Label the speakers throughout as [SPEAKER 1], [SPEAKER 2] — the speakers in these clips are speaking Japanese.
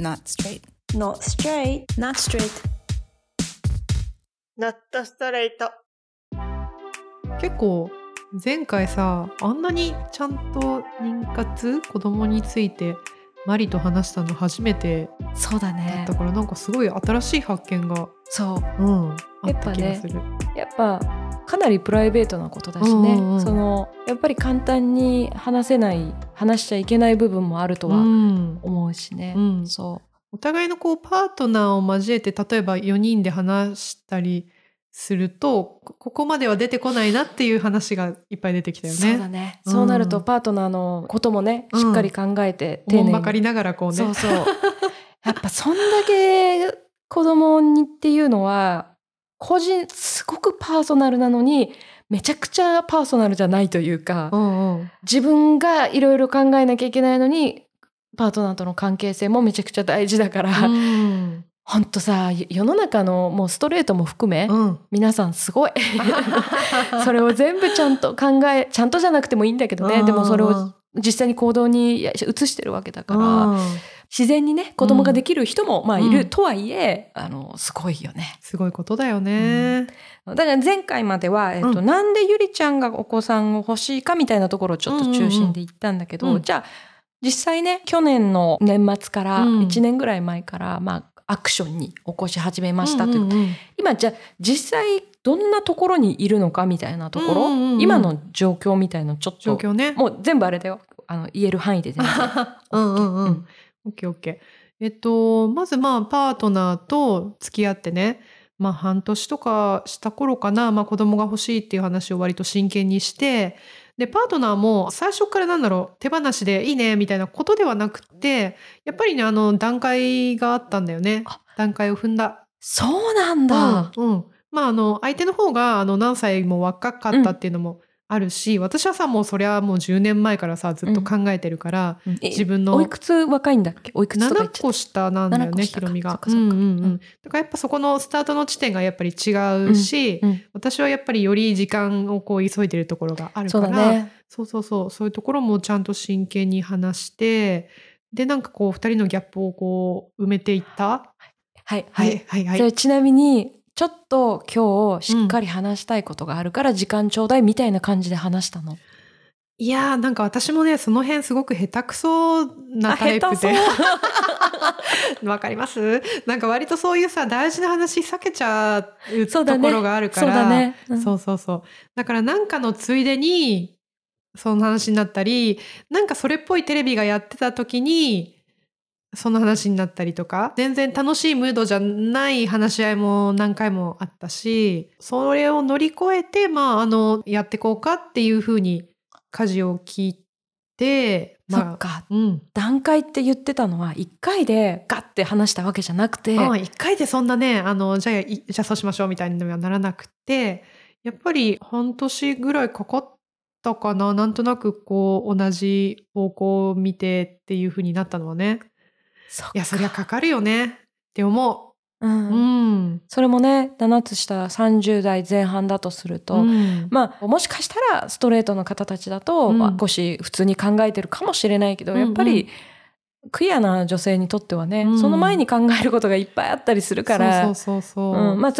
[SPEAKER 1] Not straight.
[SPEAKER 2] Not straight.
[SPEAKER 1] Not straight.
[SPEAKER 3] ナットストレート。
[SPEAKER 4] 結構前回さあんなにちゃんと妊活子供についてマリと話したの初めて
[SPEAKER 2] そうだ
[SPEAKER 4] だ
[SPEAKER 2] ね
[SPEAKER 4] ったからなんかすごい新しい発見が、
[SPEAKER 2] そう
[SPEAKER 4] うん、あっ
[SPEAKER 2] やったぱね
[SPEAKER 4] 気がする。
[SPEAKER 2] やっぱかなりプライベートなことだしね、
[SPEAKER 4] うんうん
[SPEAKER 2] そのやっぱり簡単に話せない話しちゃいけない部分もあると
[SPEAKER 4] う
[SPEAKER 2] は
[SPEAKER 4] ん。
[SPEAKER 2] 思うしね、
[SPEAKER 4] うん。
[SPEAKER 2] そ
[SPEAKER 4] お互いのこうパートナーを交えて例えば4人で話したりするとこここまでは出てこないなっていう話がいっぱい出てきた
[SPEAKER 2] う、
[SPEAKER 4] よ
[SPEAKER 2] そうだ
[SPEAKER 4] ね。
[SPEAKER 2] ね、
[SPEAKER 4] うん
[SPEAKER 2] そうなるとパートナーのこともね
[SPEAKER 4] うん。
[SPEAKER 2] しっかり考えて、
[SPEAKER 4] お
[SPEAKER 2] 丁寧に。
[SPEAKER 4] ばかりながらこうね。
[SPEAKER 2] そうそう。やっぱそんだけ子供にっていうのは個人すごくパーソナルなのにめちゃくちゃパーソナルじゃないというか、
[SPEAKER 4] うんうん。
[SPEAKER 2] 自分がいろいろ考えなきゃいけないのにパートナーとの関係性もめちゃくちゃ大事だから、
[SPEAKER 4] うん。
[SPEAKER 2] ほんとさ世の中のもうストレートも含め、
[SPEAKER 4] うん。
[SPEAKER 2] 皆さんすごい。それを全部ちゃんと考えちゃんとじゃなくてもいいんだけどね。でもそれを実際に行動に移してるわけだから、
[SPEAKER 4] うん
[SPEAKER 2] 自然にね子供ができる人も、まあいる、
[SPEAKER 4] うん。
[SPEAKER 2] とはいえあのすごいよね。
[SPEAKER 4] すごいことだよね。
[SPEAKER 2] だから前回までは、えっと
[SPEAKER 4] うん。
[SPEAKER 2] なんでゆりちゃんがお子さんを欲しいかみたいなところをちょっと中心で言ったんだけど、
[SPEAKER 4] うん。うんうん
[SPEAKER 2] じゃあ実際ね去年の年末から
[SPEAKER 4] うん。
[SPEAKER 2] 1年ぐらい前から、まあアクションに起こし始めましたという、
[SPEAKER 4] うんうんうん。
[SPEAKER 2] 今じゃあ実際どんなところにいるのかみたいなところ、
[SPEAKER 4] うんうんうん。
[SPEAKER 2] 今の状況みたいのちょっと
[SPEAKER 4] 状況ね。
[SPEAKER 2] もう全部あれだよ。あの言える範囲で全然。
[SPEAKER 4] うんうんう
[SPEAKER 2] うんん。
[SPEAKER 4] オッケーオッケー。えっと、まずまあパートナーと付き合ってね、まあ半年とかした頃かな、まあ子供が欲しいっていう話を割と真剣にして、で、パートナーも最初からなんだろう、手放しでいいねみたいなことではなくて、やっぱりね、あの段階があったんだよね
[SPEAKER 2] あ。
[SPEAKER 4] 段階を踏んだ。
[SPEAKER 2] そうなんだ、
[SPEAKER 4] うん、うん。まああの相手の方があの何歳も若かったっていうのもあるし、私はさもうそれはもう10年前からさずっと考えてるから、
[SPEAKER 2] うん。え
[SPEAKER 4] 自分の
[SPEAKER 2] おいくつ若いんだっけ？おいくつとか言っ
[SPEAKER 4] 7
[SPEAKER 2] ちゃっ
[SPEAKER 4] 個下なんだよ
[SPEAKER 2] 7個
[SPEAKER 4] ね、ひろみが。うんうんう
[SPEAKER 2] うん。
[SPEAKER 4] ん。だからやっぱそこのスタートの地点がやっぱり違うし、
[SPEAKER 2] た、うん。
[SPEAKER 4] 私はやっぱりより時間をこう急いでるところがある
[SPEAKER 2] そ
[SPEAKER 4] から、
[SPEAKER 2] うだね。
[SPEAKER 4] そうそうそう、そういうところもちゃんと真剣に話して、で、なんかこう、二人のギャップをこう、埋めていった？
[SPEAKER 2] はい。
[SPEAKER 4] は
[SPEAKER 2] はい。い、
[SPEAKER 4] はい、はい。
[SPEAKER 2] それちなみにちょっと今日しっかり話したいことがあるから時間ちょうだいみたいな感じで話したの？
[SPEAKER 4] いやー、なんか私もね、その辺すごく下手くそなタイプで。わかります？なんか割とそういうさ、大事な話避けちゃうところがあるから。
[SPEAKER 2] そうだね。うん
[SPEAKER 4] そうそうそう。だからなんかのついでに、その話になったり、なんかそれっぽいテレビがやってた時に、その話になったりとか、全然楽しいムードじゃない話し合いも何回もあったし、それを乗り越えて、まあ、あの、やってこうかっていうふうに、舵を聞いて、
[SPEAKER 2] そっか。
[SPEAKER 4] うん。
[SPEAKER 2] 段階って言ってたのは一回でガッて話したわけじゃなくて、
[SPEAKER 4] ああ一回でそんなね、あの、じゃあ、いじゃあそうしましょうみたいにはならなくて、やっぱり半年ぐらいかかったかな。なんとなくこう、同じ方向を見てっていう風になったのはね。いや、そりゃかかるよね。って思
[SPEAKER 2] う。ん。
[SPEAKER 4] う。うん。
[SPEAKER 2] それもね7つ下30代前半だとすると、
[SPEAKER 4] うん。
[SPEAKER 2] まあもしかしたらストレートの方たちだと、
[SPEAKER 4] うん。
[SPEAKER 2] まあ少し普通に考えてるかもしれないけど、やっぱりクリアな女性にとってはね、
[SPEAKER 4] うん。
[SPEAKER 2] その前に考えることがいっぱいあったりするから
[SPEAKER 4] そ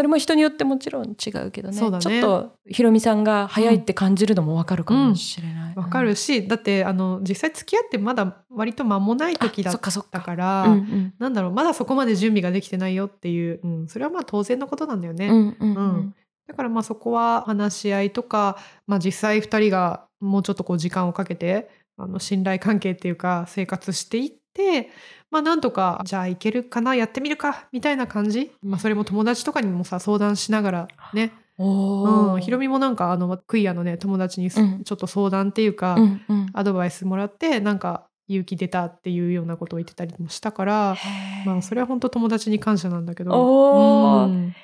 [SPEAKER 2] れも人によってもちろん違うけどね。
[SPEAKER 4] そうだね。
[SPEAKER 2] ちょっとひろみさんが早いって感じるのもわかるかもしれない。
[SPEAKER 4] わかるし、だって、あの、実際付き合ってまだ割と間もない時だっ
[SPEAKER 2] たか。
[SPEAKER 4] から、
[SPEAKER 2] うんうん。
[SPEAKER 4] なんだろう、まだそこまで準備ができてないよっていう、うん、それはまあ当然のことなんだよね。
[SPEAKER 2] うんうんうん
[SPEAKER 4] うん。だからまあそこは話し合いとか、まあ、実際2人がもうちょっとこう時間をかけてあの信頼関係っていうか生活していって、まあ、なんとかじゃあいけるかなやってみるかみたいな感じ、まあ、それも友達とかにもさ相談しながらね、うん、ひろみもなんかあのクイアのね友達にす
[SPEAKER 2] うん。
[SPEAKER 4] ちょっと相談っていうか、
[SPEAKER 2] うんうん。
[SPEAKER 4] アドバイスもらってなんか勇気出たっていうようなことを言ってたりもしたから、まあ、それは本当友達に感謝なんだけど。うん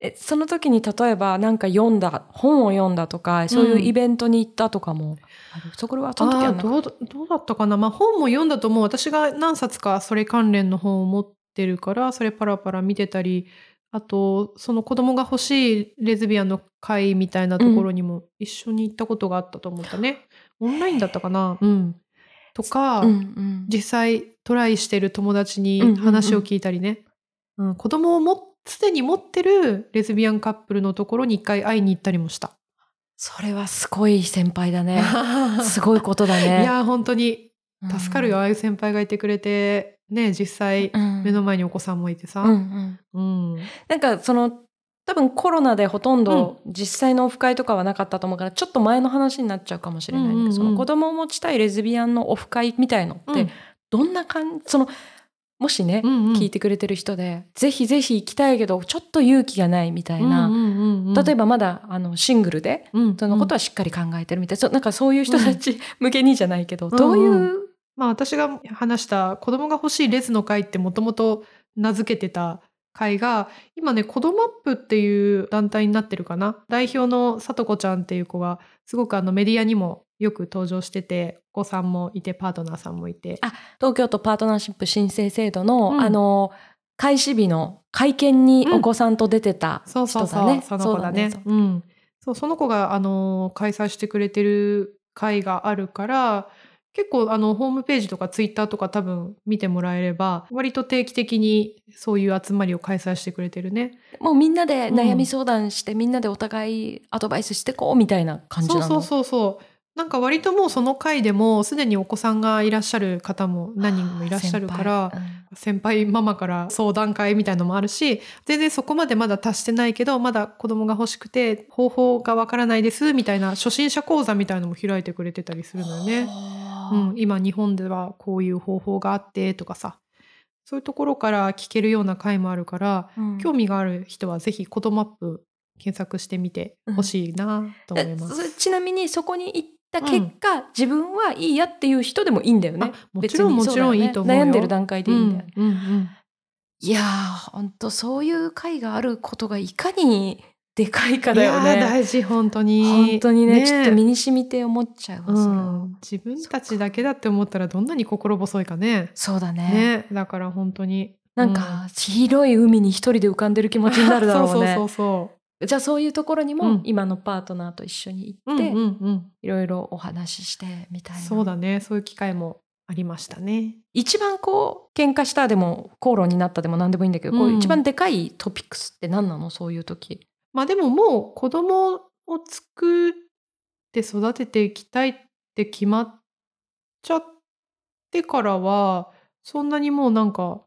[SPEAKER 2] えその時に例えばなんか読んだ本を読んだとかそういうイベントに行ったとかもある、そこはその時は
[SPEAKER 4] どうだどうだったかな、まあ、本も読んだと思う。私が何冊かそれ関連の本を持ってるからそれパラパラ見てたりあとその子供が欲しいレズビアンの会みたいなところにも一緒に行ったことがあったと思ったね、オンラインだったかな？うん。とか、
[SPEAKER 2] うんうん。
[SPEAKER 4] 実際トライしてる友達に
[SPEAKER 2] うんうんうん。
[SPEAKER 4] 話を聞いたりね、うん子供をもすでに持ってるレズビアンカップルのところに一回会いに行ったりもした。
[SPEAKER 2] それはすごい先輩だね。すごいことだ
[SPEAKER 4] い
[SPEAKER 2] ね。
[SPEAKER 4] や本当に助かるよ、ああいう先輩がいてくれてね実際
[SPEAKER 2] うん。
[SPEAKER 4] 目の前にお子さんもいてさ。
[SPEAKER 2] うんうん
[SPEAKER 4] うん
[SPEAKER 2] なんかその多分コロナでほとんど実際のオフ会とかはなかったと思うから、ちょっと前の話になっちゃうかもしれない
[SPEAKER 4] うんうんうん
[SPEAKER 2] その子供を持ちたいレズビアンのオフ会みたいのって、
[SPEAKER 4] うん
[SPEAKER 2] どんな感じそのもしね、
[SPEAKER 4] うんうん。
[SPEAKER 2] 聞いてくれてる人でぜひぜひ行きたいけどちょっと勇気がないみたいな、例え
[SPEAKER 4] ば、
[SPEAKER 2] ばまだあのシングルで
[SPEAKER 4] うん
[SPEAKER 2] そのことはしっかり考えてるみたいな、そうなんかそういう人たち向けにじゃないけど、どういう、
[SPEAKER 4] うんまあ私が話した子供が欲しいレズの会ってもともと名付けてた会が今ね子供アップっていう団体になってるかな。代表のさとこちゃんっていう子がすごくあのメディアにもよく登場しててお子さんもいてパートナーさんもいて。
[SPEAKER 2] あ東京都パートナーシップ申請制度の、
[SPEAKER 4] うん。
[SPEAKER 2] あの開始日の会見にお子さんと出てた
[SPEAKER 4] そうそうそう、
[SPEAKER 2] 人だね。
[SPEAKER 4] その子だね。
[SPEAKER 2] そう
[SPEAKER 4] うん。そうその子があの開催してくれてる会があるから結構あのホームページとかツイッターとか多分見てもらえれば割と定期的にそういう集まりを開催してくれてるね。
[SPEAKER 2] もうみんなで悩み相談して、みんなでお互いアドバイスしてこうみたいな感じなの？
[SPEAKER 4] そうそうそうそうなんか割ともうその回でもすでにお子さんがいらっしゃる方も何人もいらっしゃるから
[SPEAKER 2] 先輩。うん。
[SPEAKER 4] 先輩ママから相談会みたいのもあるし全然そこまでまだ達してないけどまだ子供が欲しくて方法がわからないですみたいな初心者講座みたいのも開いてくれてたりするのよね。うん、今日本ではこういう方法があってとかさ。そういうところから聞けるような回もあるから
[SPEAKER 2] うん。
[SPEAKER 4] 興味がある人はぜひ「コドマップ」検索してみてほしいなと思います。
[SPEAKER 2] えそちなみにそこに行った結果、自分はいいやっていう人でもいいんだよね。
[SPEAKER 4] あもちろんもちろんいいと思うよ。
[SPEAKER 2] 悩んでる段階でいいんだよね。
[SPEAKER 4] うんうんうん。
[SPEAKER 2] いやー本当そういう会があることがいかにでかいかだよね。
[SPEAKER 4] 大事本当に。
[SPEAKER 2] 本当にねちょっと身に染みて思っちゃうわ、
[SPEAKER 4] うん、自分たちだけだって思ったらどんなに心細いかね。
[SPEAKER 2] そうだね。
[SPEAKER 4] ね。だから本当に。
[SPEAKER 2] なんか、広い海に一人で浮かんでる気持ちになるだろうね。
[SPEAKER 4] そうそうそう
[SPEAKER 2] じゃあそういうところに
[SPEAKER 4] うん
[SPEAKER 2] も今のパートナーと一緒に。行って、いろいろお話ししてみたいな。
[SPEAKER 4] そうだねそういう機会もありましたね。
[SPEAKER 2] 一番こう喧嘩したでも口論になったでも何でもいいんだけど、こう
[SPEAKER 4] うん
[SPEAKER 2] 一番でかいトピックスって何なの？そういう時。
[SPEAKER 4] まあでももう子供を作って育てていきたいって決まっちゃってからはそんなにもうなんか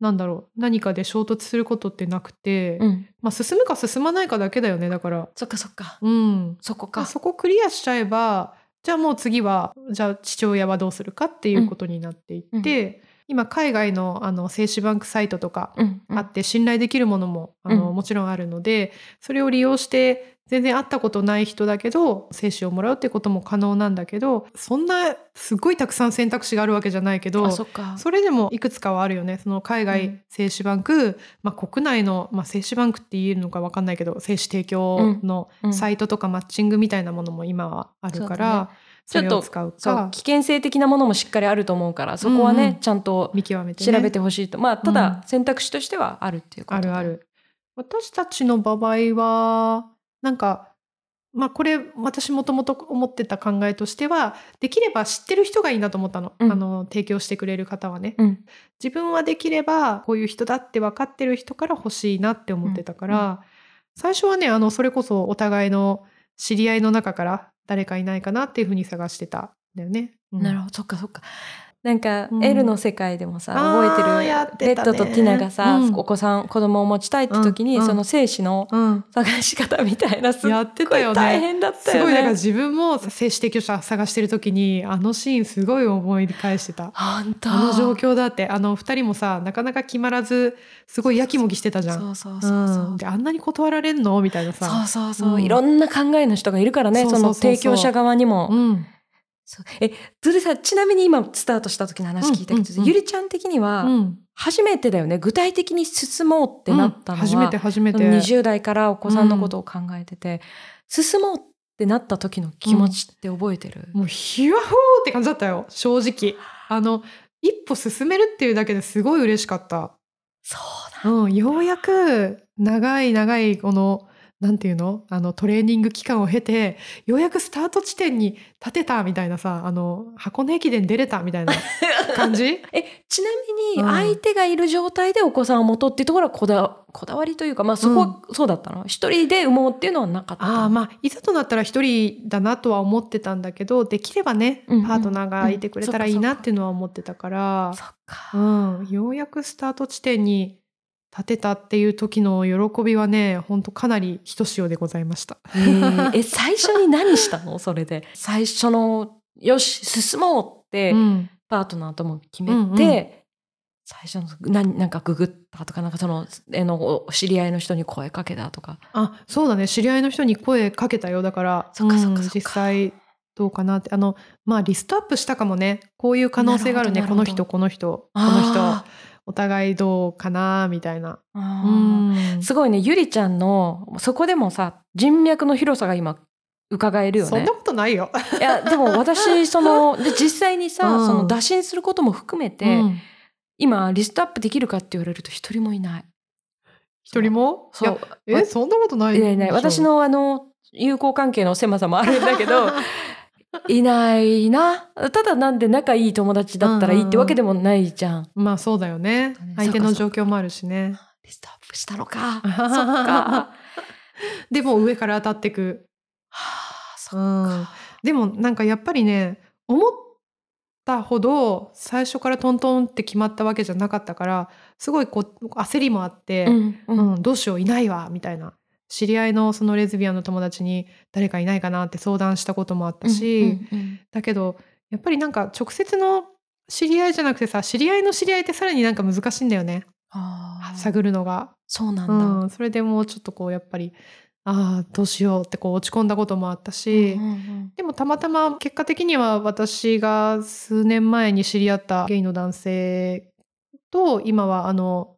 [SPEAKER 4] なんだろう何かで衝突することってなくて、
[SPEAKER 2] うん。
[SPEAKER 4] まあ進むか進まないかだけだよねだから。
[SPEAKER 2] そっかそっか。
[SPEAKER 4] うん、
[SPEAKER 2] そこか。
[SPEAKER 4] そこクリアしちゃえばじゃあもう次はじゃあ父親はどうするかっていうことになっていって、今海外のあの精子バンクサイトとか
[SPEAKER 2] うんうん
[SPEAKER 4] あって信頼できるものも、あの
[SPEAKER 2] うん
[SPEAKER 4] もちろんあるのでそれを利用して全然会ったことない人だけど精子をもらうってことも可能なんだけどそんなすごいたくさん選択肢があるわけじゃないけど
[SPEAKER 2] あそ
[SPEAKER 4] れでもいくつかはあるよね。その海
[SPEAKER 2] う
[SPEAKER 4] 外
[SPEAKER 2] ん。
[SPEAKER 4] 精子バンク、まあ、国内の、まあ、精子バンクって言えるのか分かんないけど精子提供の
[SPEAKER 2] うん。
[SPEAKER 4] サイトとかマッチングみたいなものも今はあるから、うれを使う
[SPEAKER 2] そう
[SPEAKER 4] か
[SPEAKER 2] 危険性的なものもしっかりあると思うからそこはね、
[SPEAKER 4] うんうん
[SPEAKER 2] ちゃん。と
[SPEAKER 4] 見極めて、ね、
[SPEAKER 2] 調べてほしいと、まあただ選択肢としてはあるっていうことだ
[SPEAKER 4] あるある。私たちの場合はなんかまあこれ私もともと思ってた考えとしてはできれば知ってる人がいいなと思ったの,、
[SPEAKER 2] うん。
[SPEAKER 4] あの提供してくれる方はね。
[SPEAKER 2] うん。
[SPEAKER 4] 自分はできればこういう人だって分かってる人から欲しいなって思ってたから、
[SPEAKER 2] うん。
[SPEAKER 4] 最初はねあのそれこそお互いの知り合いの中から誰かいないかなっていうふうに探してたんだよね。うん。
[SPEAKER 2] なるほど。そっかそっかなんか、
[SPEAKER 4] うん。
[SPEAKER 2] L の世界でもさ覚えてる？レッドとティナがさ、
[SPEAKER 4] うん。
[SPEAKER 2] お子さん子供を持ちたいって時に、
[SPEAKER 4] うん。うん。
[SPEAKER 2] その精子の
[SPEAKER 4] うん。
[SPEAKER 2] 探し方みたいなすっ
[SPEAKER 4] やって
[SPEAKER 2] ごい
[SPEAKER 4] たよね。
[SPEAKER 2] 大変だった
[SPEAKER 4] すごいだか。自分も精子提供者探してる時にあのシーンすごい思い返してた。
[SPEAKER 2] 本当。
[SPEAKER 4] あの状況だって。あの二人もさなかなか決まらずすごいやきもきしてたじゃん。
[SPEAKER 2] そうそうそうそう、
[SPEAKER 4] う。ん。であんなに断られんの？みたいな
[SPEAKER 2] そう
[SPEAKER 4] さ。
[SPEAKER 2] そうそう、
[SPEAKER 4] うん。
[SPEAKER 2] いろんな考えの人がいるからね。
[SPEAKER 4] そうそうそうそう。
[SPEAKER 2] その提供者側にも。
[SPEAKER 4] うん
[SPEAKER 2] そう。えそれでさちなみに今スタートした時の話聞いたけど、
[SPEAKER 4] うんうん。うん
[SPEAKER 2] ゆりちゃん的には
[SPEAKER 4] うん。
[SPEAKER 2] 初めてだよね。具体的に進もうってなったのは、
[SPEAKER 4] うん。初めて初めて。
[SPEAKER 2] 20代からお子さんのことを考えてて、進もうってなった時の気持ちって覚えてる、
[SPEAKER 4] もうヒワホーって感じだったよ。正直。あの一歩進めるっていうだけですごい嬉しかった。
[SPEAKER 2] そうだ。
[SPEAKER 4] うん、ようやく長い長いこのなんていうの？あのトレーニング期間を経てようやくスタート地点に立てたみたいなさあの箱根駅伝出れたみたいな 感じ？
[SPEAKER 2] えちなみ
[SPEAKER 4] うん。
[SPEAKER 2] に相手がいる状態でお子さんを持とうっていうところはこだこだわりというかまあそこはそうだったの？一人で産もうっていうのはなかった？の
[SPEAKER 4] ああまあいざとなったら一人だなとは思ってたんだけどできればね
[SPEAKER 2] うんうん
[SPEAKER 4] パートナーがいてくれたらいいなっていうのは思ってたから、うん、ようやくスタート地点に立てたっていう時の喜びはね本当かなりひとしおでございました。
[SPEAKER 2] えーえ最初に何したの？それで。最初のよし進もうって、
[SPEAKER 4] うん。
[SPEAKER 2] パートナーとも決めて、
[SPEAKER 4] うんうん。
[SPEAKER 2] 最初の何なんかググったとかなんかそのえのお知り合いの人に声かけたとか。
[SPEAKER 4] あそうだね。知り合いの人に声かけたよ。だから
[SPEAKER 2] そっかそっか
[SPEAKER 4] うん実際どうかなって。あのまあリストアップしたかもね。こういう可能性があるね。この人この人この人。
[SPEAKER 2] あ
[SPEAKER 4] お互いどうかなみたいな。
[SPEAKER 2] すごいねゆりちゃんのそこでもさ人脈の広さが今伺えるよね
[SPEAKER 4] そんな。ことないよ。
[SPEAKER 2] いやでも私その で実際にさ、
[SPEAKER 4] うん
[SPEAKER 2] その打診することも含めて、
[SPEAKER 4] うん
[SPEAKER 2] 今リストアップできるかって言われると一人もいない。
[SPEAKER 4] 一人も？
[SPEAKER 2] そう
[SPEAKER 4] いやえそんなことない
[SPEAKER 2] いやいない私のあの友好関係の狭さもあるんだけど いないな。ただなんで仲いい友達だったらいいってわけでもないじゃん。
[SPEAKER 4] まあそうだよ
[SPEAKER 2] ね。
[SPEAKER 4] 相手の状況もあるしね。
[SPEAKER 2] リストアップしたのか。そっか。
[SPEAKER 4] でも上から当たってく、
[SPEAKER 2] はあ、そっ
[SPEAKER 4] うん、でもなんかやっぱりね思ったほど最初からトントンって決まったわけじゃなかったからすごいこう焦りもあって、
[SPEAKER 2] うんう
[SPEAKER 4] うんんどうしよういないわみたいな知り合いのそのレズビアンの友達に誰かいないかなって相談したこともあったし、だけどやっぱりなんか直接の知り合いじゃなくてさ知り合いの知り合いってさらになんか難しいんだよね。探るのが。
[SPEAKER 2] そうなんだ。
[SPEAKER 4] うん、それでもうちょっとこうやっぱりああどうしようってこう落ち込んだこともあったし、でもたまたま結果的には私が数年前に知り合ったゲイの男性と今はあの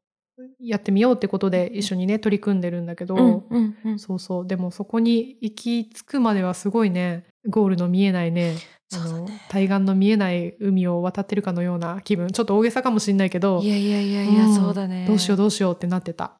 [SPEAKER 4] やってみようってことで一緒にね取り組んでるんだけど、
[SPEAKER 2] うんうんうん。
[SPEAKER 4] そうそう。でもそこに行き着くまではすごいねゴールの見えないね
[SPEAKER 2] ね。
[SPEAKER 4] 対岸の見えない海を渡ってるかのような気分。ちょっと大げさかもしれないけど。
[SPEAKER 2] いやいやいやいや、
[SPEAKER 4] うん。
[SPEAKER 2] そうだね。
[SPEAKER 4] どうしようどうしようってなってた。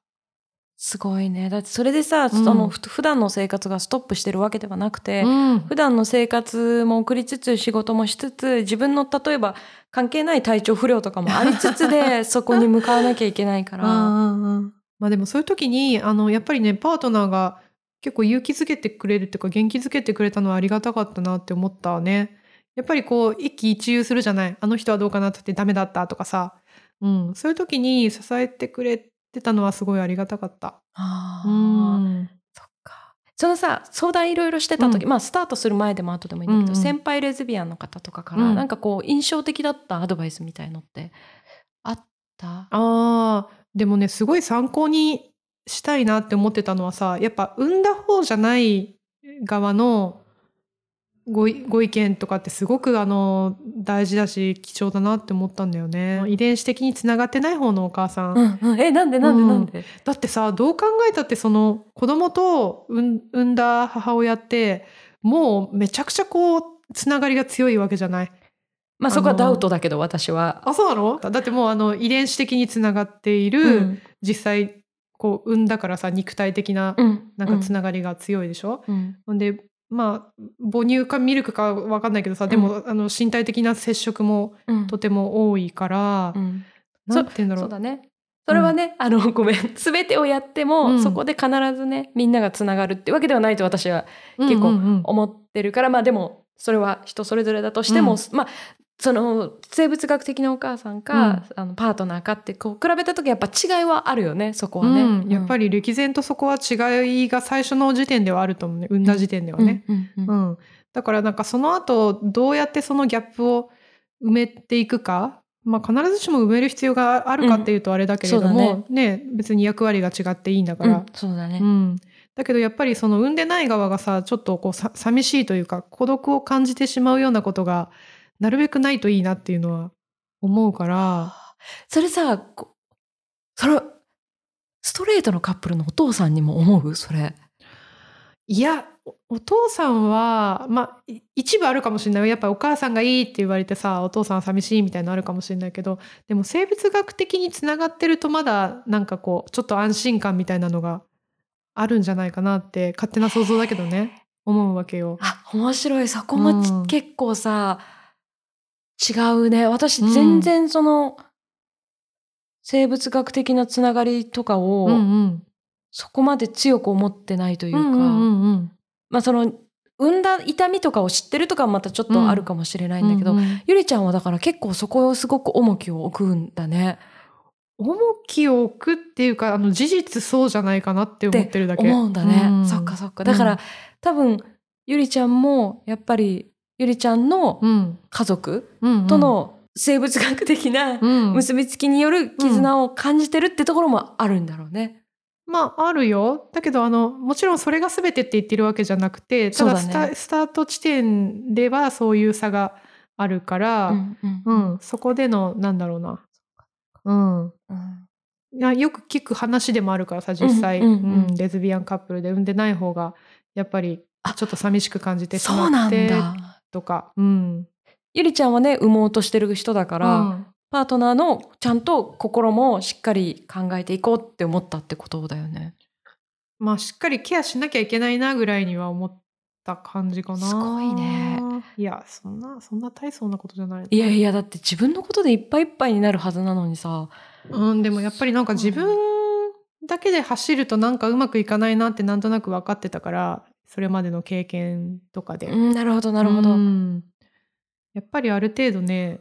[SPEAKER 2] すごいね。だってそれでさ、
[SPEAKER 4] ん
[SPEAKER 2] そのふ普段の生活がストップしてるわけではなくて、
[SPEAKER 4] うん
[SPEAKER 2] 普段の生活も送りつつ仕事もしつつ自分の例えば関係ない体調不良とかもありつつで そこに向かわなきゃいけないから。
[SPEAKER 4] まあでもそういう時にあのやっぱりねパートナーが結構勇気づけてくれるっていうか元気づけてくれたのはありがたかったなって思ったね。やっぱりこう一喜一憂するじゃないあの人はどうかなって言ってダメだったとかさ、うん、そういう時に支えてくれてたのはすごいありがたかった。
[SPEAKER 2] あ
[SPEAKER 4] う
[SPEAKER 2] ー
[SPEAKER 4] ん。
[SPEAKER 2] そっか。そのさ相談いろいろしてた時、
[SPEAKER 4] う
[SPEAKER 2] まあスタートする前でも後でもいいんだけど、
[SPEAKER 4] うんうん。
[SPEAKER 2] 先輩レズビアンの方とかから、
[SPEAKER 4] うん。
[SPEAKER 2] なんかこう印象的だったアドバイスみたいのってあった？
[SPEAKER 4] あー。でもねすごい参考にしたいなって思ってたのはさやっぱ産んだ方じゃない側のごいご意見とかってすごくあの大事だし貴重だなって思ったんだよね。遺伝子的につながってない方のお母さん、
[SPEAKER 2] うんうん、えなんでなんでなんで、
[SPEAKER 4] だってさどう考えたってその子供と産んだ母親ってもうめちゃくちゃこうつながりが強いわけじゃない？
[SPEAKER 2] まあそこはダウトだけど私は。
[SPEAKER 4] あそうなの？だってもうあの遺伝子的につながっている、
[SPEAKER 2] うん。
[SPEAKER 4] 実際こう産んだからさ肉体的な
[SPEAKER 2] うん。
[SPEAKER 4] なんかつながりが強いでしょ、
[SPEAKER 2] うん。
[SPEAKER 4] ほんでまあ母乳かミルクかわかんないけどさでも、あの身体的な接触も
[SPEAKER 2] うん。
[SPEAKER 4] とても多いから、
[SPEAKER 2] うん。
[SPEAKER 4] なんて言うんだろ
[SPEAKER 2] そううだね。それはね、あのごめん。全てをやっても、
[SPEAKER 4] うん。
[SPEAKER 2] そこで必ずねみんながつながるってわけではないと私は
[SPEAKER 4] うん
[SPEAKER 2] 結構
[SPEAKER 4] うんうん。
[SPEAKER 2] 思ってるから、まあでもそれは人それぞれだとしても、
[SPEAKER 4] うん。
[SPEAKER 2] まあその生物学的なお母さんか、あのパートナーかってこう比べた時やっぱ違いはあるよねそこはね。
[SPEAKER 4] うん。やっぱ
[SPEAKER 2] り
[SPEAKER 4] り歴然とそこは違いが最初の時点ではあると思うね。産んだ時点ではね、
[SPEAKER 2] うん。うん。うん。
[SPEAKER 4] うん。だからなんかその後どうやってそのギャップを埋めていくか、まあ、必ずしも埋める必要があるかっていうとあれだけれど
[SPEAKER 2] うん。そう
[SPEAKER 4] も、ね別に役割が違っていいんだから、
[SPEAKER 2] うん。そうだね。
[SPEAKER 4] うん、だけどやっぱりその産んでない側がさちょっとこうさ寂しいというか孤独を感じてしまうようなことがなるべくないといいなっていうのは思うから。
[SPEAKER 2] それさこそれストレートのカップルのお父さんにも思う？それ。
[SPEAKER 4] いやおお父さんはまあい一部あるかもしれない。よやっぱお母さんがいいって言われてさお父さんは寂しいみたいなのあるかもしれないけどでも生物学的につながってるとまだなんかこうちょっと安心感みたいなのがあるんじゃないかなって勝手な想像だけどね。思うわけよ。
[SPEAKER 2] あ、面白い。そこもち、
[SPEAKER 4] うん。
[SPEAKER 2] 結構さ、違うね。私
[SPEAKER 4] うん
[SPEAKER 2] 全然その、生物学的なつながりとかを、そこまで強く思ってないというか、まあその、産んだ痛みとかを知ってるとかはまたちょっとあるかもしれないんだけど、ゆりちゃんはだから結構そこをすごく重きを置くんだね。
[SPEAKER 4] 重きを置くっていうかあの事実そうじゃないかなって思ってるだけ。
[SPEAKER 2] 思うんだね。
[SPEAKER 4] うん
[SPEAKER 2] そっかそっか。だから、
[SPEAKER 4] うん
[SPEAKER 2] 多分、ゆりちゃんも、やっぱり、ゆりちゃんの
[SPEAKER 4] うん。
[SPEAKER 2] 家族との生物学的な
[SPEAKER 4] うん。
[SPEAKER 2] 結びつきによる絆を感じてるってところもあるんだろうね。
[SPEAKER 4] まああるよ。だけどあのもちろんそれが全てって言ってるわけじゃなくてただスタ,、
[SPEAKER 2] ね
[SPEAKER 4] スタート地点ではそういう差があるから、
[SPEAKER 2] うんうん。
[SPEAKER 4] うん。そこでのなんだろうな。うん。
[SPEAKER 2] うん。
[SPEAKER 4] よく聞く話でもあるからさ実際、
[SPEAKER 2] うんうんうん
[SPEAKER 4] うん。レズビアンカップルで産んでない方がやっぱり
[SPEAKER 2] あ
[SPEAKER 4] ちょっと寂しく感じてし
[SPEAKER 2] そうなん
[SPEAKER 4] まって
[SPEAKER 2] だ。
[SPEAKER 4] とか。うん
[SPEAKER 2] ゆりちゃんはね、産もうとしてる人だから、
[SPEAKER 4] うん
[SPEAKER 2] パートナーのちゃんと心もしっかり考えていこうって思ったってことだよね。
[SPEAKER 4] まあしっかりケアしなきゃいけないなぐらいには思った感じかな。
[SPEAKER 2] すごいね。
[SPEAKER 4] いやそんなそんな大層なことじゃない。
[SPEAKER 2] いやいや、だって自分のことでいっぱいいっぱいになるはずなのにさ。
[SPEAKER 4] うんでもやっぱりなんか自分だけで走るとなんかうまくいかないなってなんとなく分かってたからそれまでの経験とかで。
[SPEAKER 2] うん、なるほど、なるほど。
[SPEAKER 4] うん。やっぱりある程度ね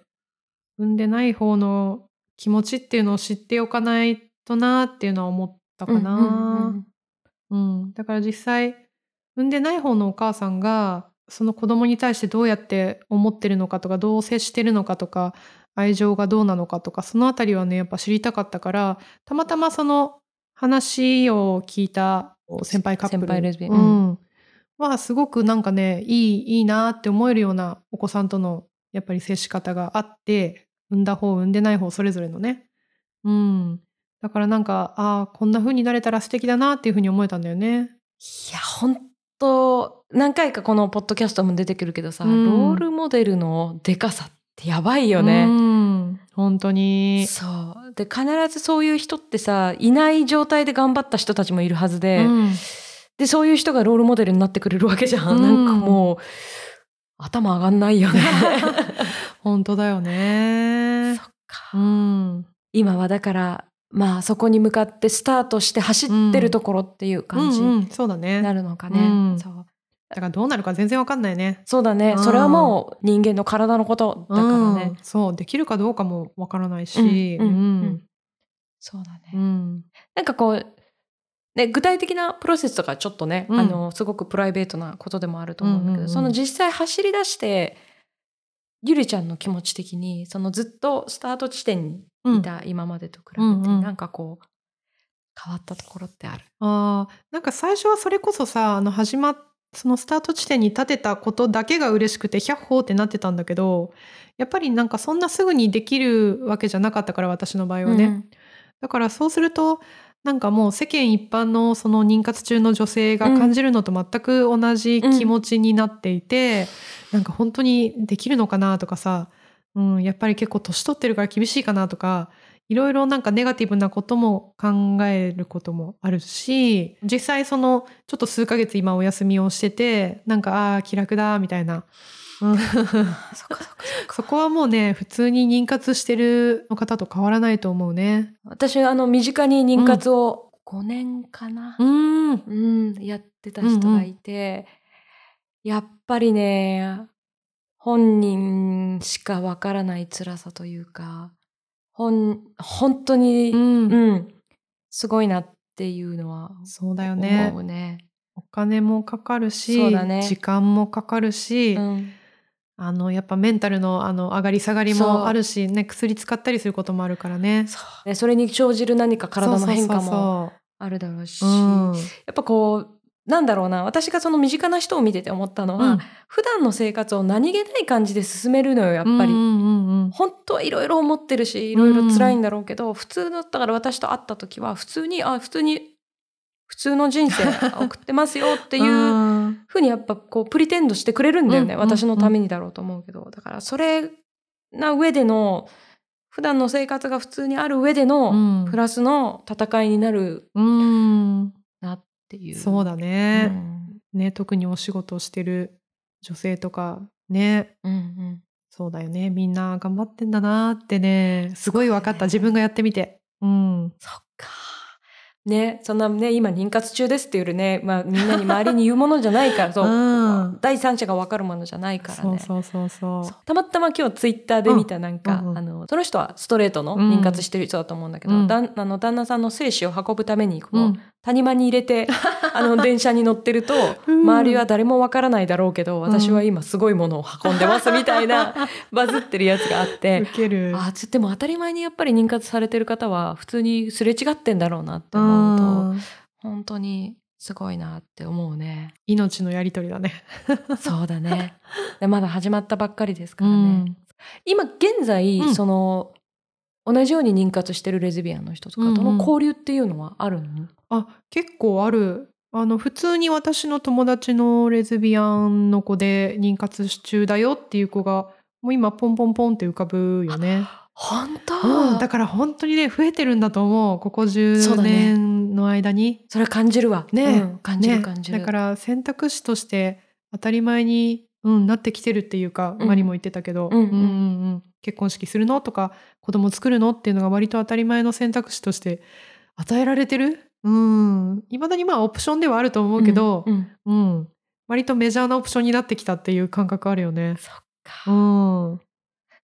[SPEAKER 4] 産んでない方の気持ちっていうのを知っておかないとなっていうのは思ったかな。うんだから実際産んでない方のお母さんがその子供に対してどうやって思ってるのかとかどう接してるのかとか愛情がどうなのかとかそのあたりはねやっぱ知りたかったからたまたまその話を聞いた先輩カップル。
[SPEAKER 2] 先輩レズビアン
[SPEAKER 4] うんはすごくなんかねいいいいなって思えるようなお子さんとのやっぱり接し方があって産んだ方産んでない方それぞれのねうんだからなんかああこんな風になれたら素敵だなっていう風に思えたんだよね。
[SPEAKER 2] いや、本当何回かこのポッドキャストも出てくるけどさ、
[SPEAKER 4] うん
[SPEAKER 2] ロールモデルのでかさってやばいよね。
[SPEAKER 4] うん本当に。
[SPEAKER 2] そう。で、必ずそういう人ってさ、いない状態で頑張った人たちもいるはずで、
[SPEAKER 4] うん
[SPEAKER 2] で、そういう人がロールモデルになってくれるわけじゃん。
[SPEAKER 4] うん
[SPEAKER 2] なんかもう、頭上がんないよね。
[SPEAKER 4] 本当だよね
[SPEAKER 2] そ。っか。
[SPEAKER 4] うん。
[SPEAKER 2] 今はだから、まあそこに向かってスタートして走ってるところっていう感じに。なるのかね。
[SPEAKER 4] うん
[SPEAKER 2] そう
[SPEAKER 4] だからどうなるか全然わかんないね。
[SPEAKER 2] そうだね。
[SPEAKER 4] うん
[SPEAKER 2] それはもう人間の体のことだから
[SPEAKER 4] うん
[SPEAKER 2] ね。
[SPEAKER 4] そうできるかどうかもわからないし。
[SPEAKER 2] うんそうだね。
[SPEAKER 4] うん
[SPEAKER 2] なんかこう、ね、具体的なプロセスとかちょっとね、
[SPEAKER 4] うん。
[SPEAKER 2] あの、すごくプライベートなことでもあると思うんだけど、
[SPEAKER 4] うんうんうん
[SPEAKER 2] その実際走り出して、ゆりちゃんの気持ち的に、そのずっとスタート地点にいた今までと比べて、
[SPEAKER 4] うんうん。
[SPEAKER 2] なんかこう、変わったところってある？
[SPEAKER 4] あーなんか最初はそれこそさあの始まっそのスタート地点に立てたことだけが嬉しくて100歩ってなってたんだけどやっぱりなんかそんなすぐにできるわけじゃなかったから私の場合はね、だからそうするとなんかもう世間一般のその妊活中の女性が感じるのと全く同じ気持ちになっていて、なんか本当にできるのかなとかさ、うん、やっぱり結構年取ってるから厳しいかなとかいろいろなんかネガティブなことも考えることもあるし実際そのちょっと数ヶ月今お休みをしててなんかああー気楽だみたいな。うん。
[SPEAKER 2] そ
[SPEAKER 4] こはもうね普通に妊活してる方と変わらないと思うね。
[SPEAKER 2] 私、あの、身近に妊活を5年かな、
[SPEAKER 4] うん。
[SPEAKER 2] うん、やってた人がいて、やっぱりね、本人しかわからない辛さというか、本、本当に、
[SPEAKER 4] う
[SPEAKER 2] うん、
[SPEAKER 4] ん
[SPEAKER 2] すごいなっていうのは
[SPEAKER 4] そうだよね。
[SPEAKER 2] 思うね。
[SPEAKER 4] お金もかかるし、
[SPEAKER 2] ね。
[SPEAKER 4] 時間もかかるし、
[SPEAKER 2] うん、
[SPEAKER 4] あのやっぱメンタルのあの上がり下がりもあるし、ね、薬使ったりすることもあるからね。
[SPEAKER 2] そう。ねそれに生じる何か体の変化も
[SPEAKER 4] も
[SPEAKER 2] あるだろうし、
[SPEAKER 4] うん。
[SPEAKER 2] やっぱこう、なんだろうな、私がその身近な人を見てて思ったのは、
[SPEAKER 4] うん。
[SPEAKER 2] 普段の生活を何気ない感じで進めるのよ、やっぱり。
[SPEAKER 4] うんうんうんうん。
[SPEAKER 2] 本当はいろいろ思ってるし、いろいろ辛いんだろうけど、普通だったから私と会った時は、普通に、あ、普通に、普通の人生送ってますよっていう
[SPEAKER 4] うん
[SPEAKER 2] ふうにやっぱこう、プリテンドしてくれるんだよね。
[SPEAKER 4] うんうん
[SPEAKER 2] 私のためにだろうと思うけど。だから、それな上での、普段の生活が普通にある上での、
[SPEAKER 4] うん
[SPEAKER 2] プラスの戦いになる
[SPEAKER 4] うん
[SPEAKER 2] なっっていう。
[SPEAKER 4] そうだ
[SPEAKER 2] う
[SPEAKER 4] ね。
[SPEAKER 2] ん
[SPEAKER 4] ね、特にお仕事をしてる女性とか、ね、
[SPEAKER 2] うんうん
[SPEAKER 4] そうだよね。みんな頑張ってんだなってね、すごい分かった。自分がやってみて。うん。
[SPEAKER 2] そっか。ね、そんなね、今妊活中ですっていうね、まあみんなに周りに言うものじゃないから、そう、
[SPEAKER 4] うん。
[SPEAKER 2] 第三者が分かるものじゃないからね。
[SPEAKER 4] そうそうそう
[SPEAKER 2] たまたま今日ツイッターで見たなんか、
[SPEAKER 4] うんうん。
[SPEAKER 2] あのその人はストレートの妊活してる人だと思うんだけど、
[SPEAKER 4] うん。
[SPEAKER 2] だんあの旦那さんの精子を運ぶためにこの
[SPEAKER 4] うん
[SPEAKER 2] 谷間に入れて、あの電車に乗ってると、
[SPEAKER 4] うん
[SPEAKER 2] 周りは誰もわからないだろうけど私は今すごいものを運んでますみたいな バズってるやつがあって
[SPEAKER 4] 受ける。
[SPEAKER 2] あつでも当たり前にやっぱり妊活されてる方は普通にすれ違ってんだろうなって思うと、
[SPEAKER 4] うん
[SPEAKER 2] 本当にすごいなって思うね。
[SPEAKER 4] 命のやりとりだね。
[SPEAKER 2] そうだね。でまだ始まったばっかりですからね。
[SPEAKER 4] うん
[SPEAKER 2] 今現在、
[SPEAKER 4] うん
[SPEAKER 2] その同じように妊活してるレズビアンの人とかと
[SPEAKER 4] うんうん
[SPEAKER 2] の交流っていうのはあるの、
[SPEAKER 4] あ、結構ある。あの、普通に私の友達のレズビアンの子で妊活中だよっていう子が、もう今ポンポンポンって浮かぶよね。
[SPEAKER 2] 本当、
[SPEAKER 4] うん、だから本当にね、増えてるんだと思う。ここ
[SPEAKER 2] そう
[SPEAKER 4] 10
[SPEAKER 2] だね
[SPEAKER 4] 年の間に。
[SPEAKER 2] それ感じるわ。
[SPEAKER 4] ね
[SPEAKER 2] うん感じる
[SPEAKER 4] ね
[SPEAKER 2] 感じる。
[SPEAKER 4] だから選択肢として当たり前に、うん、なってきてるっていうか、
[SPEAKER 2] うん
[SPEAKER 4] マリも言ってたけど、
[SPEAKER 2] うんうん
[SPEAKER 4] うん結婚式するの？とか子供作るの？っていうのが割と当たり前の選択肢として与えられてる？うん。いまだにまあオプションではあると思うけど
[SPEAKER 2] う、ん
[SPEAKER 4] うん。割とメジャーなオプションになってきたっていう感覚あるよね。
[SPEAKER 2] そっ
[SPEAKER 4] う
[SPEAKER 2] か。
[SPEAKER 4] ん。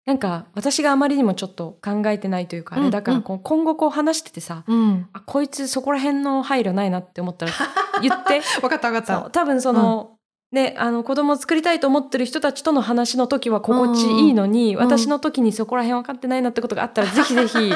[SPEAKER 2] なんか私があまりにもちょっと考えてないというか、あれだからこう今後こう話しててさ、
[SPEAKER 4] うん、
[SPEAKER 2] あこいつそこら辺の配慮ないなって思ったら言って。
[SPEAKER 4] 分かった分かった。
[SPEAKER 2] 多分その、ね、あの子供を作りたいと思ってる人たちとの話の時は心地いいのに、
[SPEAKER 4] ん
[SPEAKER 2] 私の時にそこら辺分かってないなってことがあったら、ぜひぜひ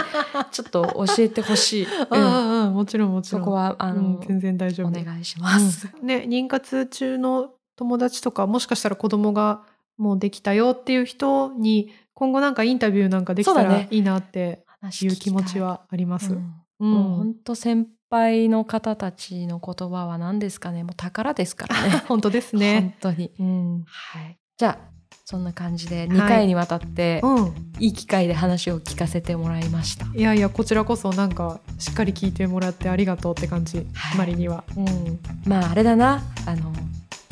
[SPEAKER 2] ちょっと教えてほしい、
[SPEAKER 4] うん
[SPEAKER 2] うん
[SPEAKER 4] うんうんもちろんもちろん。
[SPEAKER 2] そこはあ
[SPEAKER 4] う
[SPEAKER 2] の
[SPEAKER 4] ん、全然大丈夫。
[SPEAKER 2] お願いします。
[SPEAKER 4] うんね、妊活中の友達とかもしかしたら子供がもうできたよっていう人に今後なんかインタビューなんかできたらいいなっていう気持ち、はあります。
[SPEAKER 2] うん
[SPEAKER 4] うん
[SPEAKER 2] もう本当先輩の方たちの言葉は何ですかね？もう宝ですからね
[SPEAKER 4] 本当ですね。
[SPEAKER 2] 本当に、
[SPEAKER 4] うん。
[SPEAKER 2] はい、じゃあそんな感じで2回にわたって、
[SPEAKER 4] うん。
[SPEAKER 2] いい機会で話を聞かせてもらいました。
[SPEAKER 4] いやいやこちらこそなんかしっかり聞いてもらってありがとうって感じ、
[SPEAKER 2] はい
[SPEAKER 4] マリには。うん。
[SPEAKER 2] まああれだなあの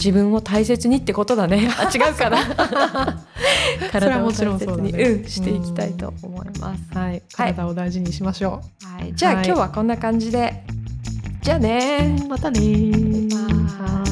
[SPEAKER 2] 自分を大切にってことだね。あ違うかな。体を
[SPEAKER 4] もちろん
[SPEAKER 2] 大切に、
[SPEAKER 4] そうだね
[SPEAKER 2] うん、していきたいと思います、
[SPEAKER 4] はい。体を大事にしましょ
[SPEAKER 2] はい、じゃあ、
[SPEAKER 4] はい。
[SPEAKER 2] 今日はこんな感じで。じゃあね
[SPEAKER 4] う。またねー。
[SPEAKER 2] バイバイ